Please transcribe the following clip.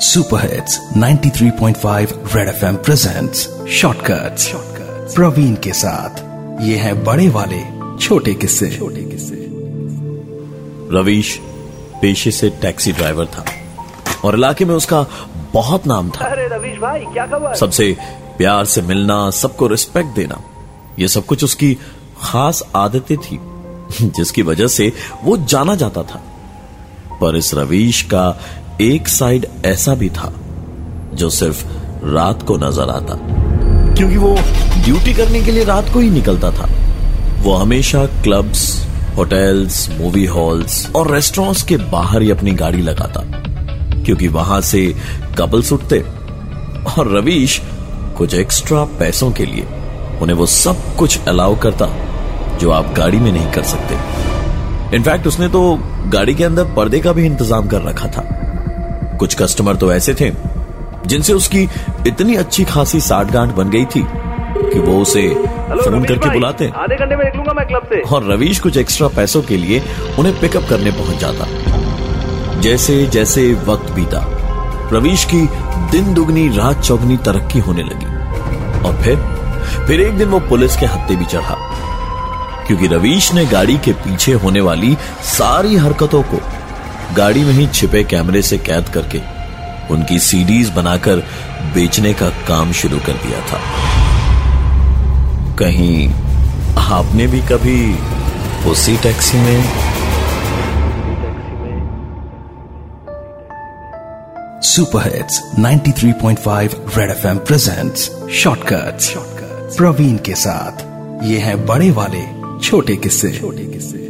Super hits 93.5 red FM presents shortcuts Praveen के साथ। ये है बड़े वाले छोटे किस्से। छोटे किस्से। रवीश पेशे से टैक्सी ड्राइवर था और इलाके में उसका बहुत नाम था। अरे रवीश भाई क्या खबर? सबसे प्यार से मिलना सबको रिस्पेक्ट देना ये सब कुछ उसकी खास आदतें थी जिसकी वजह से वो जाना जाता था। पर इस रवीश का एक साइड ऐसा भी था, जो सिर्फ़ रात को नज़र आता। क्योंकि वो ड्यूटी करने के लिए रात को ही निकलता था। वो हमेशा क्लब्स, होटल्स, मूवी हॉल्स और रेस्टोरेंट्स के बाहर ही अपनी गाड़ी लगाता, क्योंकि वहाँ से कपल्स उठते और रवीश कुछ एक्स्ट्रा पैसों के लिए उन्हें वो सब कुछ अलाउ करता, जो आप गाड़ी में नहीं कर सकते। इनफैक्ट उसने तो गाड़ी के अंदर पर्दे का भी इंतज़ाम कर रखा था। कुछ कस्टमर तो ऐसे थे जिनसे उसकी इतनी अच्छी खासी साठ गांठ बन गई थी कि वो उसे फ़ोन करके बुलाते आधे घंटे में निकलूँगा मैं क्लब से। और रवीश कुछ एक्स्ट्रा पैसों के लिए उन्हें पिकअप करने पहुँच जाता। जैसे जैसे वक्त बीता रवीश की दिन दुगनी रात चौगनी तरक्की होने लगी। और फिर फिर एक दिन वो पुलिस के हत्थे भी चढ़ा। क्योंकि रवीश ने गाड़ी के पीछे होने वाली सारी हरकतों को गाड़ी में ही छिपे कैमरे से कैद करके उनकी सीडीज बनाकर बेचने का काम शुरू कर दिया था। कहीं आपने भी कभी उसी टैक्सी में super hits 93.5 red FM presents shortcuts. Praveen के साथ ये है बड़े वाले छोटे किस्से। छोटे किस्से।